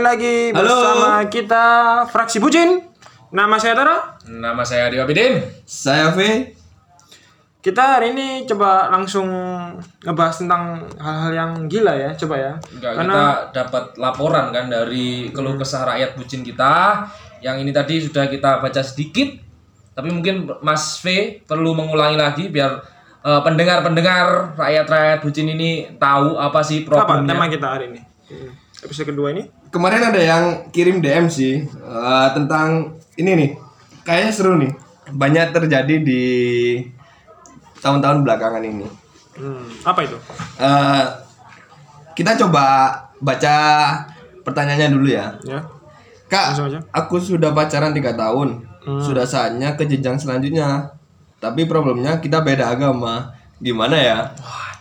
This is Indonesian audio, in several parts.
lagi Halo. bersama kita fraksi Bucin. Nama saya Tara. Nama saya Dewa Bidin. Saya V. Kita hari ini coba langsung ngebahas tentang hal-hal yang gila ya, coba ya. Enggak, Karena kita dapat laporan kan dari keluh kesah rakyat bucin kita. Yang ini tadi sudah kita baca sedikit. Tapi mungkin Mas V perlu mengulangi lagi biar eh, pendengar-pendengar rakyat-rakyat bucin ini tahu apa sih apa problemnya. tema kita hari ini? Hmm. Episode kedua ini. Kemarin ada yang kirim DM sih eh, tentang ini nih. Kayaknya seru nih. Banyak terjadi di tahun-tahun belakangan ini. Hmm, apa itu? Eh, kita coba baca pertanyaannya dulu ya. Ya. Kak, aku sudah pacaran tiga tahun. Hmm. Sudah saatnya ke jenjang selanjutnya. Tapi problemnya kita beda agama. Gimana ya?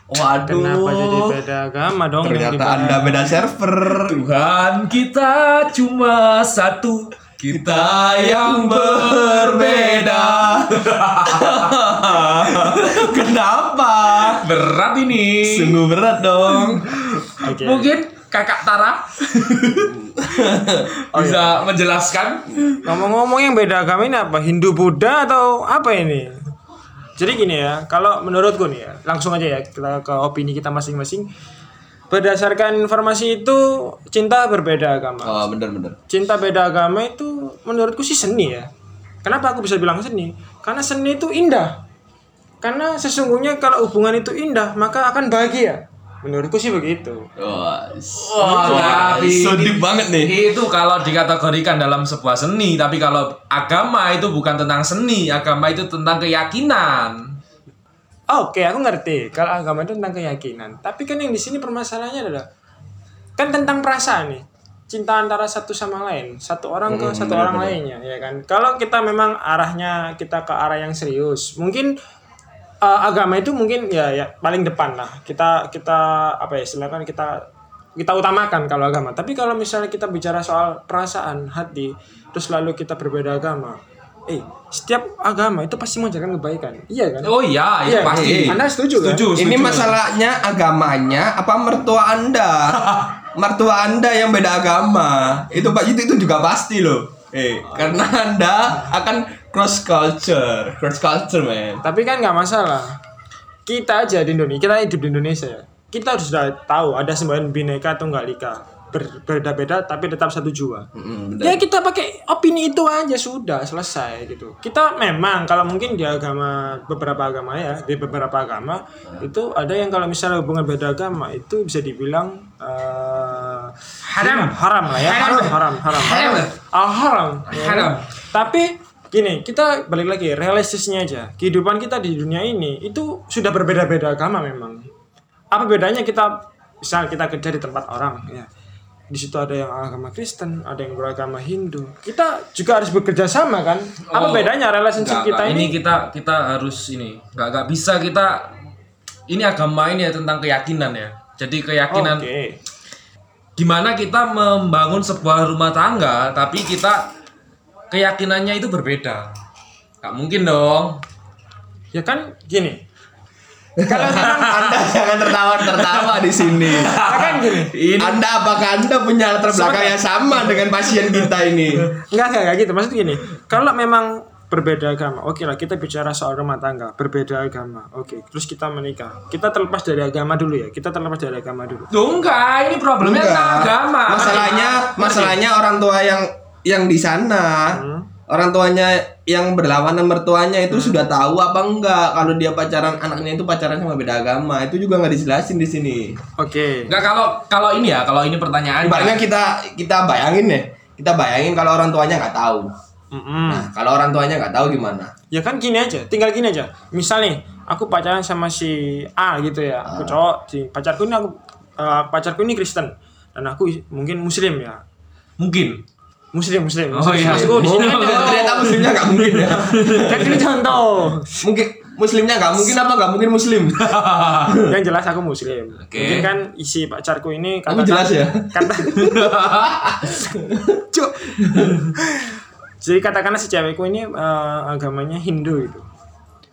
Waduh. Kenapa jadi beda agama dong? Ternyata? Anda beda server. Tuhan kita cuma satu. Kita yang berbeda. Kenapa? berat ini. Sungguh berat dong. Oke. Mungkin kakak Tara bisa menjelaskan. Ngomong-ngomong yang beda agama ini apa? Hindu Buddha atau apa ini? Jadi gini ya, kalau menurutku nih ya, langsung aja ya kita ke opini kita masing-masing. Berdasarkan informasi itu cinta berbeda agama. Oh, bener-bener. Cinta beda agama itu menurutku sih seni ya. Kenapa aku bisa bilang seni? Karena seni itu indah. Karena sesungguhnya kalau hubungan itu indah, maka akan bahagia. Menurutku sih begitu. Wah, Wah, tapi so deep banget nih. Itu kalau dikategorikan dalam sebuah seni, tapi kalau agama itu bukan tentang seni, agama itu tentang keyakinan. Oke, aku ngerti. Kalau agama itu tentang keyakinan. Tapi kan yang di sini permasalahannya adalah kan tentang perasaan nih. Cinta antara satu sama lain, satu orang ke satu orang lainnya, ya kan. Kalau kita memang arahnya kita ke arah yang serius, mungkin uh, agama itu mungkin ya ya paling depan lah. Kita kita apa ya silakan kita kita utamakan kalau agama. Tapi kalau misalnya kita bicara soal perasaan, hati, terus lalu kita berbeda agama, eh setiap agama itu pasti mengajarkan kebaikan, iya kan? Oh iya, itu Iya, pasti. Anda setuju kan? Setuju, Ini setuju. masalahnya agamanya apa mertua Anda? mertua Anda yang beda agama. Itu Pak itu, itu juga pasti loh. Eh, karena Anda akan cross culture, cross culture, man. Tapi kan nggak masalah. Kita aja di Indonesia, kita hidup di Indonesia ya. Kita harus sudah tahu ada semboyan bineka tunggal ika. Berbeda-beda tapi tetap satu jua. Mm. Ya kita pakai opini itu aja sudah selesai gitu. Kita memang kalau mungkin di agama beberapa agama ya, di beberapa agama itu ada yang kalau misalnya hubungan beda agama itu bisa dibilang eh, Haram. haram lah ya. Haram. Haram, haram, haram. Haram. Al haram. ya. Haram. Tapi gini, kita balik lagi realistisnya aja. Kehidupan kita di dunia ini itu sudah berbeda-beda agama memang. Apa bedanya kita misal kita kerja di tempat orang ya. Di situ ada yang agama Kristen, ada yang beragama Hindu. Kita juga harus bekerja sama kan? Apa Oh. bedanya relationship Nggak, kita nggak. ini? ini kita kita harus ini nggak nggak bisa kita ini agama ini ya tentang keyakinan ya jadi keyakinan Oke. gimana kita membangun sebuah rumah tangga tapi kita keyakinannya itu berbeda nggak mungkin dong Ya kan gini. Kalau memang Anda jangan tertawa-tertawa di sini. ya kan gini. ini Anda apakah Anda punya latar belakang yang sama dengan pasien kita ini? Enggak, enggak, enggak gitu. Maksudnya gini, kalau memang berbeda agama, oke lah kita bicara soal rumah tangga, berbeda agama, oke. Terus kita menikah, kita terlepas dari agama dulu ya, kita terlepas dari agama dulu. Tuh, enggak ini problemnya Enggak. agama Masalahnya, masalahnya orang tua yang yang di sana, orang tuanya yang berlawanan mertuanya itu sudah tahu apa enggak kalau dia pacaran anaknya itu pacaran sama beda agama itu juga nggak dijelasin di sini. Oke. enggak kalau kalau ini ya kalau ini pertanyaannya Ibaratnya kita kita bayangin deh, kita bayangin kalau orang tuanya nggak tahu. Mm-mm. Nah, kalau orang tuanya nggak tahu gimana? Ya kan gini aja, tinggal gini aja. Misal nih, aku pacaran sama si A gitu ya, aku cowok, si pacarku ini aku eh, pacarku ini Kristen dan aku mungkin Muslim ya. mungkin Muslim, Muslim. Oh, Muslim. iya. Maksudku di sini kan ternyata muslimnya nggak mungkin ya. kan ini contoh. Mungkin muslimnya nggak mungkin apa nggak mungkin muslim? Yang jelas aku Muslim. Oke. Mungkin kan isi pacarku ini Kamu jelas ya? Kata Cuk. Jadi katakanlah si cewekku ini eh, agamanya Hindu itu.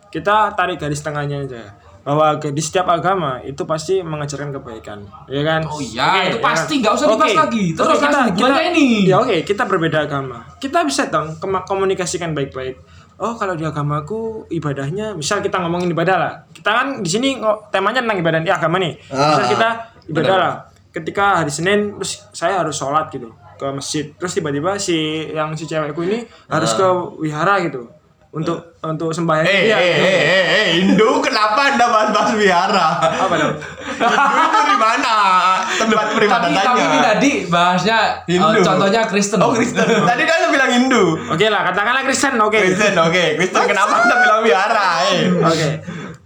Kita tarik garis tengahnya aja. Bahwa ke- di setiap agama itu pasti mengajarkan kebaikan, ya kan? Oh iya, Oke, itu ya pasti, kan? nggak usah dibahas Oke, lagi. Terus oke, kita, kita, gimana ini? Ya oke, kita berbeda agama. Kita bisa dong komunikasikan baik-baik. Oh kalau di agamaku ibadahnya, misal kita ngomongin ibadah lah. Kita kan di sini temanya tentang ibadah ya agama nih. Misal Ah, kita ibadah lah. Ketika hari Senin terus saya harus sholat gitu ke masjid. Terus tiba-tiba si yang si cewekku ini harus ke wihara gitu untuk untuk sembahyang Eh, dia. eh, eh, eh, eh, Hindu, kenapa anda bahas-bahas wihara? Apa dong? Hindu itu di mana tempat Tapi, peribadatannya? tapi ini tadi bahasnya eh, Hindu. contohnya Kristen. Oh Kristen. Tadi kan lu bilang Hindu. Oke lah, katakanlah Kristen, oke. Kristen, oke. Kristen kenapa anda bilang wihara? Eh. Oke,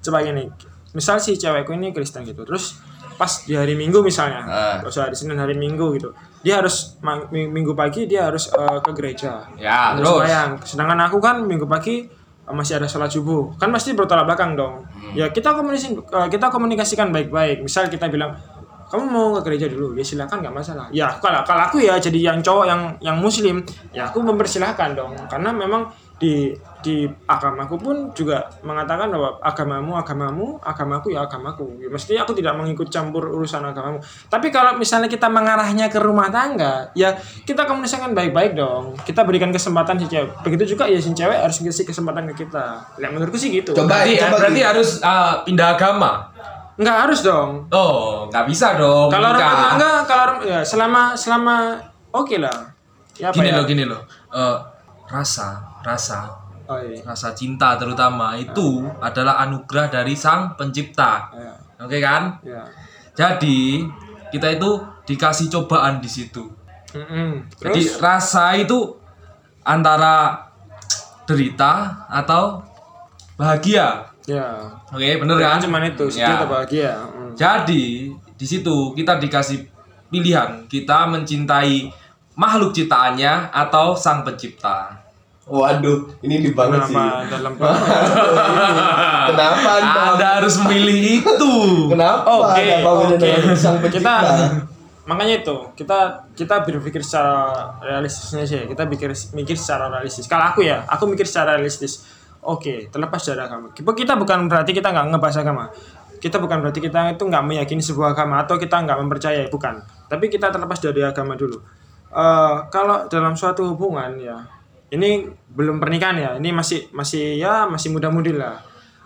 coba gini. Misal si cewekku ini Kristen gitu, terus pas di hari Minggu misalnya, Ah. terus hari Senin hari Minggu gitu, dia harus Minggu pagi dia harus eh, ke gereja. Ya, terus? sembahyang. Sedangkan aku kan Minggu pagi eh, masih ada sholat subuh, kan pasti bertolak belakang dong. Hmm. Ya kita komunikasi eh, kita komunikasikan baik-baik. Misal kita bilang kamu mau ke gereja dulu, ya silakan nggak masalah. Ya kalau kalau aku ya jadi yang cowok yang yang muslim, ya aku mempersilahkan dong, karena memang di di agamaku pun juga mengatakan bahwa agamamu agamamu agamaku ya agamaku. Ya, mesti aku tidak mengikut campur urusan agamamu. Tapi kalau misalnya kita mengarahnya ke rumah tangga ya kita komunikasikan baik-baik dong. Kita berikan kesempatan si cewek. Begitu juga ya si cewek harus ngasih kesempatan ke kita. Ya menurutku sih gitu. Coba, Berarti, coba berarti gini. harus uh, pindah agama. nggak harus dong. Oh, nggak bisa dong. kalau rumah tangga kalau ya selama selama oke lah. Ya apa Gini ya? loh, gini loh. Eh, rasa, rasa, oh, iya. rasa cinta terutama itu adalah anugerah dari Sang Pencipta. Ya, Oke kan? ya. Jadi kita itu dikasih cobaan di situ. Mm-mm. Jadi Terus? rasa itu antara derita atau bahagia. ya Oke, bener kan? cuman itu Ya. atau bahagia Mm. Jadi di situ kita dikasih pilihan kita mencintai makhluk ciptaannya atau sang pencipta. Waduh, ini di banget sih. Kenapa dalam Kenapa anda? Anda harus memilih itu. Kenapa? Oke, dengan sang Kita makanya itu kita kita berpikir secara realistisnya sih. Kita pikir mikir secara realistis. Kalau aku ya, aku mikir secara realistis. Oke, terlepas dari agama. Kita bukan berarti kita nggak ngebahas agama. Kita bukan berarti kita itu nggak meyakini sebuah agama atau kita nggak mempercayai, bukan. Tapi kita terlepas dari agama dulu. Eh, kalau dalam suatu hubungan ya, ini belum pernikahan ya, ini masih masih ya masih muda-mudi lah.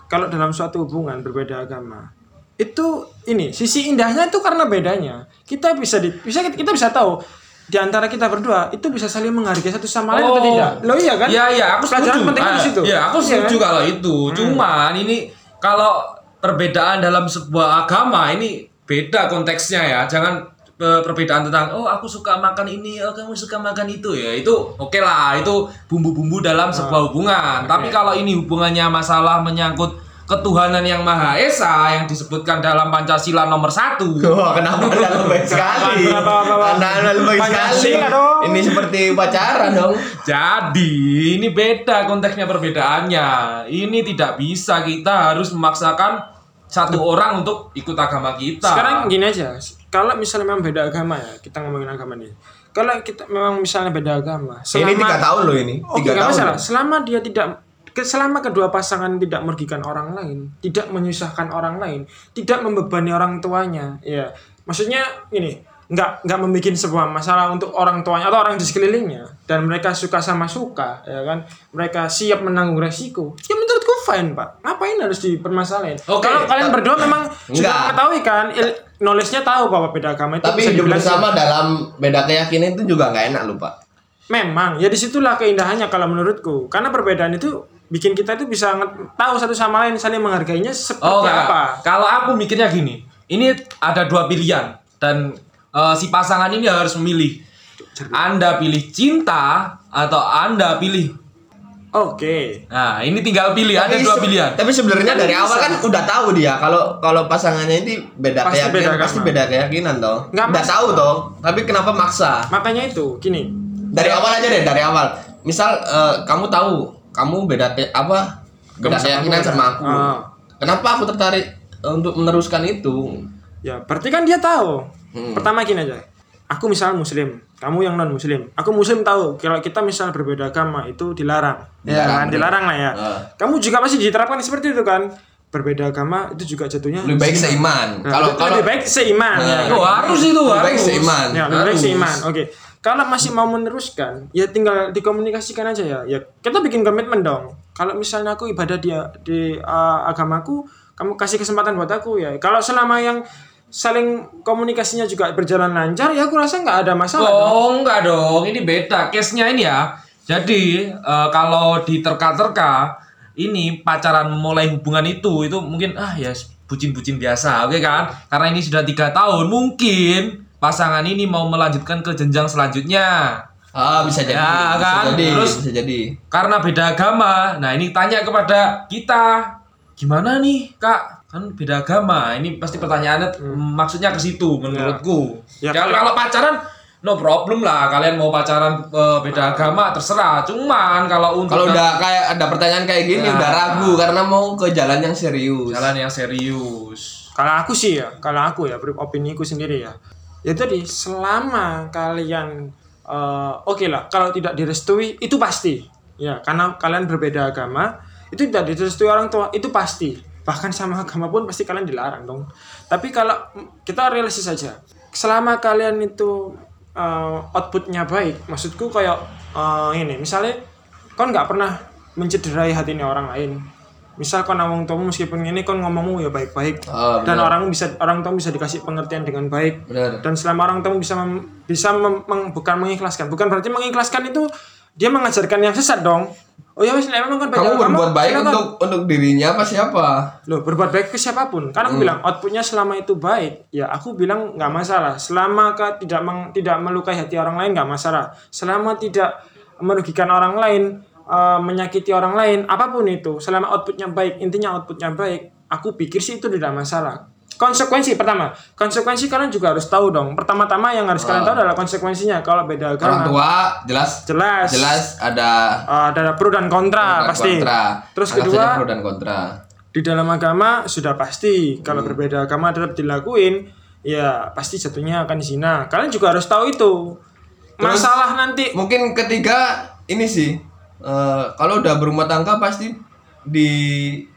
Kalau dalam suatu hubungan berbeda agama, itu ini sisi indahnya itu karena bedanya kita bisa di, bisa kita bisa tahu di antara kita berdua itu bisa saling menghargai satu sama lain atau tidak lo iya kan Iya iya, aku Pelajaran setuju. pentingnya di Ah, situ. Iya, aku Iya setuju kan? kalau itu. Cuman ini kalau perbedaan dalam sebuah agama ini beda konteksnya ya. Jangan perbedaan tentang oh aku suka makan ini, oh kamu suka makan itu ya. Itu oke lah, itu bumbu-bumbu dalam sebuah hubungan. Tapi kalau ini hubungannya masalah menyangkut ketuhanan yang maha esa yang disebutkan dalam Pancasila nomor satu. Wah, kenapa anda lebay sekali? Apa, apa, apa, apa. Anda anda lebay sekali. Pancasila dong. Ini seperti pacaran dong. Jadi ini beda konteksnya perbedaannya. Ini tidak bisa kita harus memaksakan satu orang untuk ikut agama kita. sekarang gini aja kalau misalnya memang beda agama ya kita ngomongin agama nih kalau kita memang misalnya beda agama Ini tiga tahun loh ini. Oke, Tiga nggak tahun. masalah. Selama dia tidak selama kedua pasangan tidak merugikan orang lain, tidak menyusahkan orang lain, tidak membebani orang tuanya, ya. Maksudnya ini nggak nggak membuat sebuah masalah untuk orang tuanya atau orang di sekelilingnya dan mereka suka sama suka ya kan mereka siap menanggung resiko ya fine pak ngapain harus dipermasalahin Oke, kalau kalian berdua memang sudah Enggak. mengetahui kan il- knowledge-nya tahu bahwa beda agama itu Tapi bisa hidup bersama dalam beda keyakinan itu juga nggak enak lupa. Memang, ya di situlah keindahannya kalau menurutku. Karena perbedaan itu bikin kita itu bisa nge- tahu satu sama lain saling menghargainya seperti Oh enggak. apa. Kalau aku mikirnya gini, ini ada dua pilihan dan eh, si pasangan ini harus memilih. Anda pilih cinta atau Anda pilih. Oke. Nah, ini tinggal pilih. Ada dua pilihan. Tapi sebenarnya Kan dari bisa. awal kan udah tahu dia kalau kalau pasangannya ini beda Pasti keyakinan beda pasti beda keyakinan toh. Nggak Udah tahu toh. Tapi kenapa maksa? Makanya itu, gini. Dari awal aja deh, dari awal. Misal eh, kamu tahu kamu beda ke apa? Beda keyakinan sama aku. Ah. Kenapa aku tertarik eh, untuk meneruskan itu? Ya, berarti kan dia tahu. Hmm. Pertama gini aja. Aku misalnya muslim, kamu yang non muslim. Aku muslim tahu kalau kita misal berbeda agama itu dilarang. Dilarang, ya, kan? dilarang lah ya. Ah. Kamu juga masih diterapkan seperti itu kan. berbeda agama itu juga jatuhnya lebih baik seiman. Nah, Kalau kalau lebih baik seiman ya. Nah, Oh, harus itu lebih baik harus. seiman. Ya, lebih baik seiman. Oke. Kalau masih mau meneruskan, ya tinggal dikomunikasikan aja ya. Ya kita bikin komitmen dong. Kalau misalnya aku ibadah dia di uh, agamaku, kamu kasih kesempatan buat aku ya. Kalau selama yang saling komunikasinya juga berjalan lancar, ya aku rasa nggak ada masalah. dong. Oh enggak dong, ini beda case-nya ini ya. Jadi eh, kalau diterka-terka ini pacaran mulai hubungan itu itu mungkin ah ya bucin-bucin biasa, oke kan? Karena ini sudah tiga tahun, mungkin pasangan ini mau melanjutkan ke jenjang selanjutnya. ah bisa jadi. Ya, bisa kan? jadi. Terus- bisa jadi. Karena beda agama. Nah ini tanya kepada kita, gimana nih kak? Kan beda agama. Ini pasti pertanyaannya mm, maksudnya ke situ menurutku. Ya, kalau, kalau- pacaran no problem lah. Kalian mau pacaran eh, beda agama terserah. Cuman kalau untuk Kalau udah kayak ada pertanyaan kayak gini Ya. udah ragu karena mau ke jalan yang serius. jalan yang serius. Kalau aku sih ya, kalau aku ya, opini ku sendiri ya. Ya tadi selama kalian eh, oke lah, kalau tidak direstui itu pasti. Ya, karena kalian berbeda agama, itu tidak direstui orang tua itu pasti. Bahkan sama agama pun pasti kalian dilarang dong. Tapi kalau kita realistis saja, selama kalian itu eh, outputnya baik, maksudku kayak eh, ini, misalnya kau nggak pernah mencederai hatinya orang lain. Misal kau nawang tuamu meskipun ini kau ngomongmu ya baik-baik Ah, dan orang bisa orang tua bisa dikasih pengertian dengan baik Benar. dan selama orang tua bisa mem- bisa mem- meng- bukan mengikhlaskan bukan berarti mengikhlaskan itu dia mengajarkan yang sesat dong oh ya wis memang kan Kamu berbuat baik silakan. untuk untuk dirinya apa siapa? Loh, berbuat baik ke siapa pun. Karena Hmm. aku bilang outputnya selama itu baik, ya aku bilang nggak masalah. Selama kau tidak meng- tidak melukai hati orang lain nggak masalah. Selama tidak merugikan orang lain, eh, menyakiti orang lain, apa pun itu, selama outputnya baik, intinya outputnya baik, aku pikir sih itu tidak masalah. Konsekuensi pertama, konsekuensi kalian juga harus tahu dong. Pertama-tama yang harus kalian tahu adalah konsekuensinya kalau beda Orang agama. tua jelas Jelas. jelas ada Eh, ada pro dan kontra pro dan pasti. kontra. Terus Anggap kedua, pro dan kontra. di dalam agama sudah pasti kalau Hmm. berbeda agama tetap dilakuin ya pasti jatuhnya akan zina kalian juga harus tahu itu masalah nanti Mungkin ketiga ini sih eh, kalau udah berumah tangga pasti di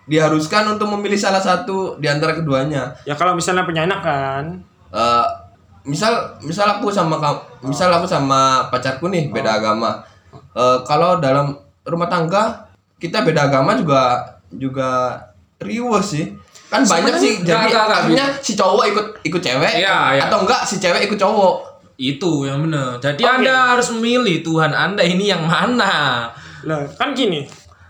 diharuskan untuk memilih salah satu di antara keduanya. ya kalau misalnya punya anak kan Eh, misal misal aku sama kamu misal aku sama pacarku nih beda agama Eh, kalau dalam rumah tangga kita beda agama juga juga riuh sih kan banyak sih Enggak, jadi enggak, enggak. akhirnya si cowok ikut ikut cewek Iya, iya. atau enggak si cewek ikut cowok Itu yang benar. Jadi Oke. Anda harus memilih Tuhan Anda ini yang mana. lah kan gini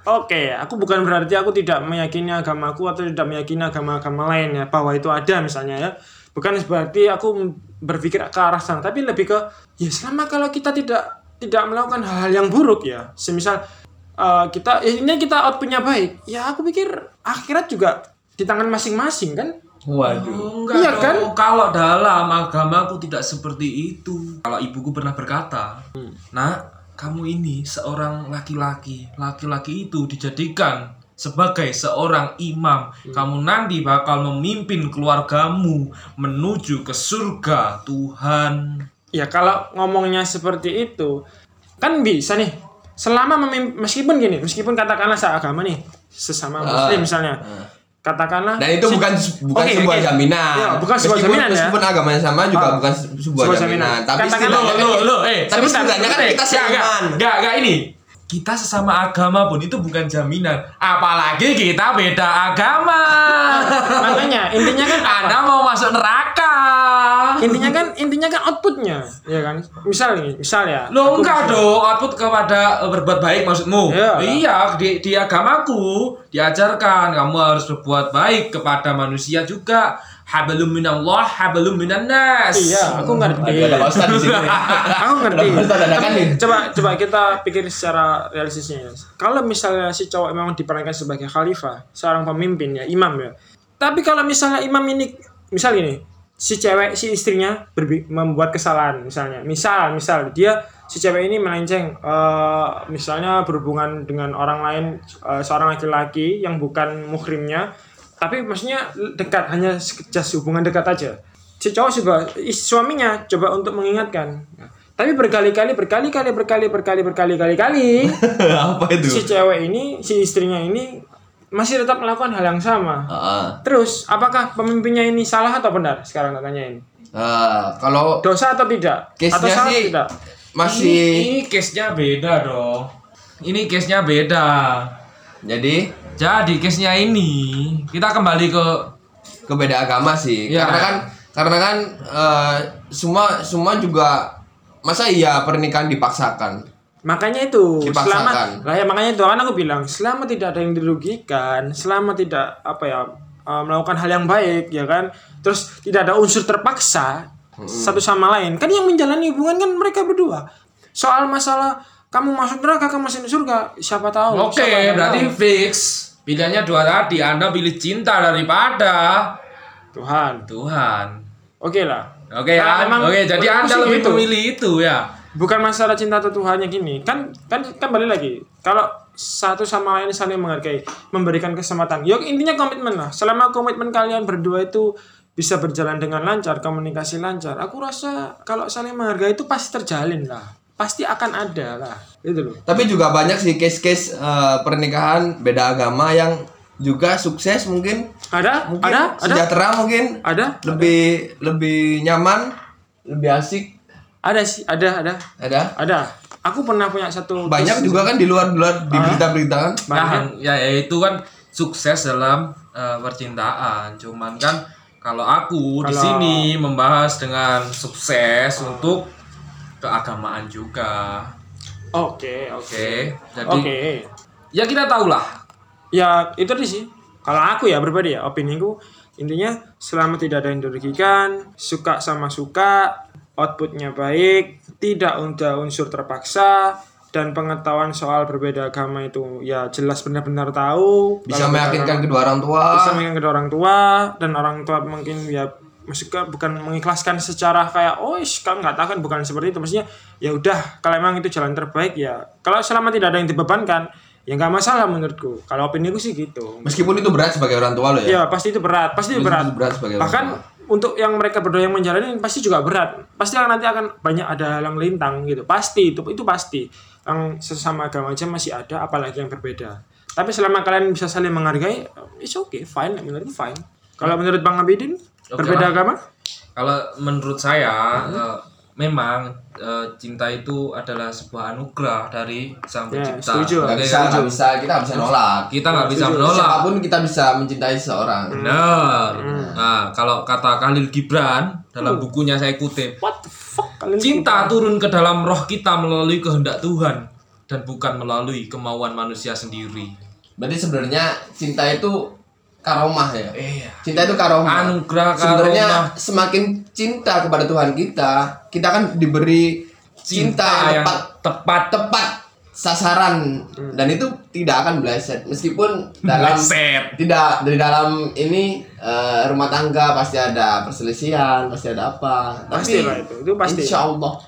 oke aku bukan berarti aku tidak meyakini agamaku atau tidak meyakini agama-agama lain ya. Bahwa itu ada misalnya ya. Bukan berarti aku berpikir ke arah sana tapi lebih ke ya selama kalau kita tidak tidak melakukan hal-hal yang buruk ya. Semisal eh, kita ya ini kita outputnya baik. Ya aku pikir akhirat juga di tangan masing-masing kan? Waduh. Oh, enggak Iya dong. kan? Kalau dalam agamaku tidak seperti itu. Kalau ibuku pernah berkata, "Nak, kamu ini seorang laki-laki. Laki-laki itu dijadikan sebagai seorang imam. Kamu nanti bakal memimpin keluargamu menuju ke surga Tuhan." Ya kalau ngomongnya seperti itu kan bisa nih. Selama memim- meskipun gini, meskipun katakanlah seagama nih, sesama muslim misalnya. Katakanlah dan itu bukan bukan Oke, sebuah oke. jaminan Ya, bukan sebuah meskipun, jaminan ya. meskipun agamanya sama juga Ah. bukan se- sebuah, Sebuah jaminan. jaminan. tapi Katakan setidaknya Lo, lo, lo, eh, tapi sebentar, setidaknya kan kita enggak, seiman enggak, enggak, ini. Kita sesama agama pun itu bukan jaminan. Apalagi kita beda agama. Makanya intinya kan? Anda mau masuk neraka. intinya kan intinya kan outputnya, ya kan? Misal nih, misal ya. Lo enggak misal- dong, output kepada eh, berbuat baik maksudmu. Iya. Iya, di, di agamaku diajarkan kamu harus berbuat baik kepada manusia juga. Hablum minallah, hablum minan nas. Iya, aku ngerti. ada Pak Ustadz di sini Aku ngerti. Tapi coba coba kita pikir secara realistisnya. ya. Kalau misalnya si cowok memang diperankan sebagai khalifah, seorang pemimpin ya, imam ya. Tapi kalau misalnya imam ini misal gini, si cewek si istrinya membuat kesalahan misalnya. Misal misal dia si cewek ini melenceng eh, misalnya berhubungan dengan orang lain eh, seorang laki-laki yang bukan muhrimnya tapi maksudnya dekat hanya just hubungan dekat aja. Si cowok is- suaminya coba untuk mengingatkan. Tapi berkali-kali berkali-kali berkali berkali berkali kali kali apa itu? si cewek ini si istrinya ini masih tetap melakukan hal yang sama. Heeh. Terus, apakah pemimpinnya ini salah atau benar? Sekarang tak tanyain. Eh, kalau Dosa atau tidak? atau salah sih tidak? masih Ini case-nya beda dong. Ini case-nya beda. jadi Jadi case-nya ini kita kembali ke ke beda agama sih. Ya. Karena kan karena kan eh, semua semua juga masa iya pernikahan dipaksakan. Makanya itu, Dipaksakan. selama lah ya makanya itu kan aku bilang, selama tidak ada yang dirugikan, selama tidak apa ya uh, melakukan hal yang baik ya kan, terus tidak ada unsur terpaksa satu sama lain, kan yang menjalani hubungan kan mereka berdua. Soal masalah kamu masuk neraka, kamu masuk surga, siapa tahu? Oke, yang berarti tahu? fix. Pilihannya dua tadi. Anda pilih cinta daripada Tuhan. Tuhan. Oke lah. Oke, Nah, An- memang oke. Jadi menurutku Anda lebih gitu. memilih itu ya. Bukan masalah cinta atau Tuhannya gini. Kan kan kan balik lagi. Kalau satu sama lain saling menghargai memberikan kesempatan. Yuk intinya komitmen lah. Selama komitmen kalian berdua itu bisa berjalan dengan lancar komunikasi lancar aku rasa kalau saling menghargai itu pasti terjalin lah. Pasti akan ada lah. Itu loh. Tapi juga banyak sih case-case eh, pernikahan beda agama yang juga sukses mungkin. Ada? Mungkin ada? Ada? sejahtera mungkin. Ada? Lebih lebih nyaman, lebih asik. Ada sih ada ada. Ada? Ada. Aku pernah punya satu banyak juga kan di luar luar di berita-berita kan. Nah, ya ya itu kan sukses dalam eh, percintaan. Cuman kan kalau aku di sini membahas dengan sukses untuk keagamaan juga. oke oke Oke. Jadi oke. ya kita tahulah. Ya itu tadi sih. Kalau aku ya berbeda ya opiniku intinya selama tidak ada yang dirugikan suka sama suka outputnya baik tidak ada unsur terpaksa dan pengetahuan soal berbeda agama itu ya jelas benar-benar tahu Bisa meyakinkan kita- kedua orang tua. bisa meyakinkan kedua orang tua dan orang tua mungkin ya maksudnya bukan mengikhlaskan secara kayak oh ish, kan nggak tahu kan bukan seperti itu maksudnya ya udah kalau emang itu jalan terbaik ya kalau selama tidak ada yang dibebankan ya nggak masalah menurutku kalau opini gue sih gitu Meskipun itu berat sebagai orang tua lo ya. ya pasti itu berat pasti itu berat Itu berat sebagai orang bahkan tua. Untuk yang mereka berdua yang menjalani pasti juga berat. Pasti nanti akan banyak ada halang lintang gitu. Pasti itu itu pasti. Yang sesama agama aja masih ada apalagi yang berbeda. Tapi selama kalian bisa saling menghargai it's okay fine menurutku fine. Kalau menurut bang Abidin Oke berbeda lah. agama? Kalau menurut saya eh, memang eh, cinta itu adalah sebuah anugerah dari Sang Ya, Pencipta. setuju. Nggak Oke, bisa, bisa, kita nggak bisa nolak. Kita nggak bisa menolak. Siapa pun kita bisa mencintai seseorang. Benar. Nah, kalau kata Khalil Gibran dalam bukunya saya kutip, what the fuck cinta turun ke dalam roh kita melalui kehendak Tuhan dan bukan melalui kemauan manusia sendiri. Berarti sebenarnya cinta itu karomah ya. Iya. Cinta itu karomah. Anugerah Sebenarnya karomah. semakin cinta kepada Tuhan kita, kita kan diberi cinta, yang yang tepat tepat tepat sasaran dan itu tidak akan meleset meskipun dalam Meleset. tidak dari dalam ini eh, rumah tangga pasti ada perselisihan pasti ada apa Pasti lah itu, itu pasti. insya Allah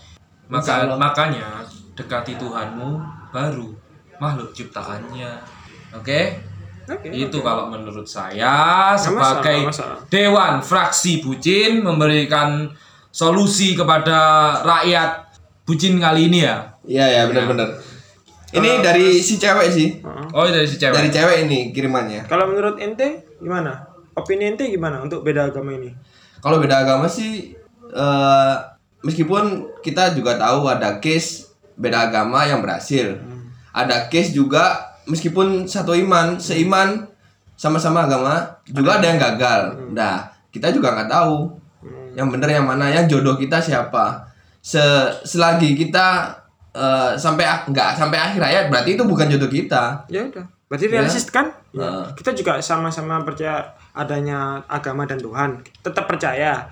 Maka makanya dekati Tuhanmu baru makhluk ciptaannya. Oke? Oke, Itu kalau menurut saya masalah, sebagai nggak masalah. dewan fraksi bucin memberikan solusi kepada rakyat bucin kali ini ya. iya ya benar-benar. Ini dari si cewek sih. Oh, dari si cewek. dari cewek ini kirimannya. Kalau menurut ente gimana? Opini ente gimana untuk beda agama ini? Kalau beda agama sih eh, meskipun kita juga tahu ada case beda agama yang berhasil. Ada case juga meskipun satu iman seiman sama-sama agama juga ada yang gagal. Nah kita juga nggak tahu yang benar yang mana yang jodoh kita siapa. Se selagi kita eh, sampai ak- nggak sampai akhir hayat berarti itu bukan jodoh kita. Ya udah. Berarti realistis kan? Ya. Heeh. kita juga sama-sama percaya adanya agama dan Tuhan. Tetap percaya.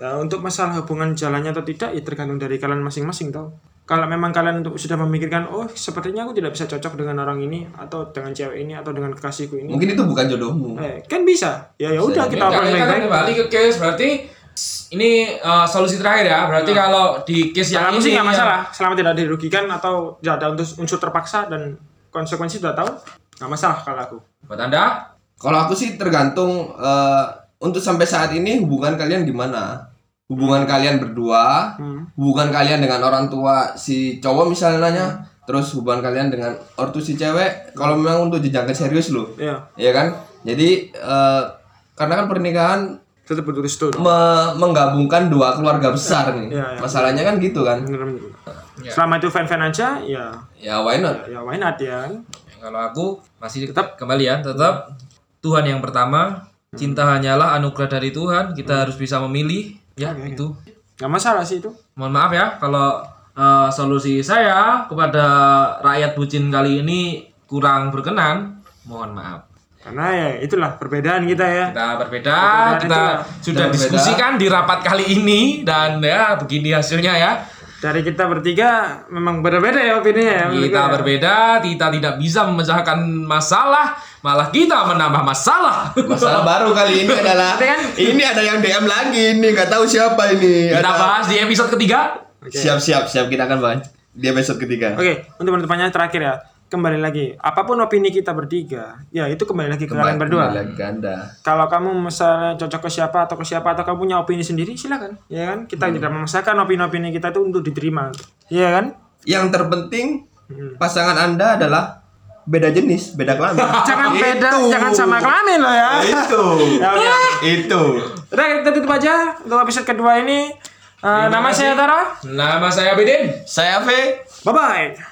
Ya, untuk masalah hubungan jalannya atau tidak ya tergantung dari kalian masing-masing tau kalau memang kalian untuk sudah memikirkan oh sepertinya aku tidak bisa cocok dengan orang ini atau dengan cewek ini atau dengan kekasihku ini. Mungkin itu bukan jodohmu. Eh, kan bisa. Ya ya udah kita kita baik-baik. kembali ke case berarti ini eh, solusi terakhir ya. Berarti kalau di case yang ini sih nggak yang- masalah. Selama tidak dirugikan atau tidak ada unsur unsur terpaksa dan konsekuensi sudah tahu nggak masalah kalau aku. Buat Anda? Kalau aku sih tergantung eh, untuk sampai saat ini hubungan kalian gimana? Hubungan kalian berdua, Hmm. hubungan kalian dengan orang tua si cowok misalnya, terus hubungan kalian dengan ortu si cewek kalau memang untuk jenjang serius lo Iya. ya kan jadi eh, karena kan pernikahan Tetap butuh restu. dong. me- menggabungkan dua keluarga besar nih Iya, iya. masalahnya kan gitu kan Bener, bener. Selama itu fan-fan aja, ya ya why not ya why not ya kan? Kalau aku masih tetap kembali ya, tetap Tuhan yang pertama. Cinta hanyalah anugerah dari Tuhan. Kita harus bisa memilih ya itu. Gak masalah sih itu. Mohon maaf ya kalau eh, solusi saya kepada rakyat bucin kali ini kurang berkenan. Mohon maaf. Karena ya itulah perbedaan kita ya. Kita berbeda, Perbedaan kita itulah. sudah Kita berbeda. diskusikan di rapat kali ini dan ya begini hasilnya ya. Dari kita bertiga memang berbeda ya opininya ya. Kita gue. berbeda, kita tidak bisa memecahkan masalah, malah kita menambah masalah. masalah baru kali ini adalah kan- ini ada yang DM lagi ini nggak tahu siapa ini Kita Ada- bahas di episode ketiga. siap siap siap kita akan bahas di episode ketiga Oke, untuk penutupannya terakhir ya. Kembali lagi, apa pun opini kita bertiga, ya itu kembali lagi ke kalian berdua. Kembali lagi ke anda Kalau kamu misalnya cocok ke siapa atau ke siapa atau kamu punya opini sendiri, silakan. Ya kan? Kita tidak memaksakan opini-opini kita itu untuk diterima. Iya kan? yang terpenting Hmm. pasangan anda adalah beda jenis beda kelamin Jangan Itu. beda, jangan sama kelamin loh ya. itu Ya, oke. itu Udah kita tutup aja untuk episode kedua ini. Eh, nama saya Tara. Nama saya Bidin. saya V Bye bye.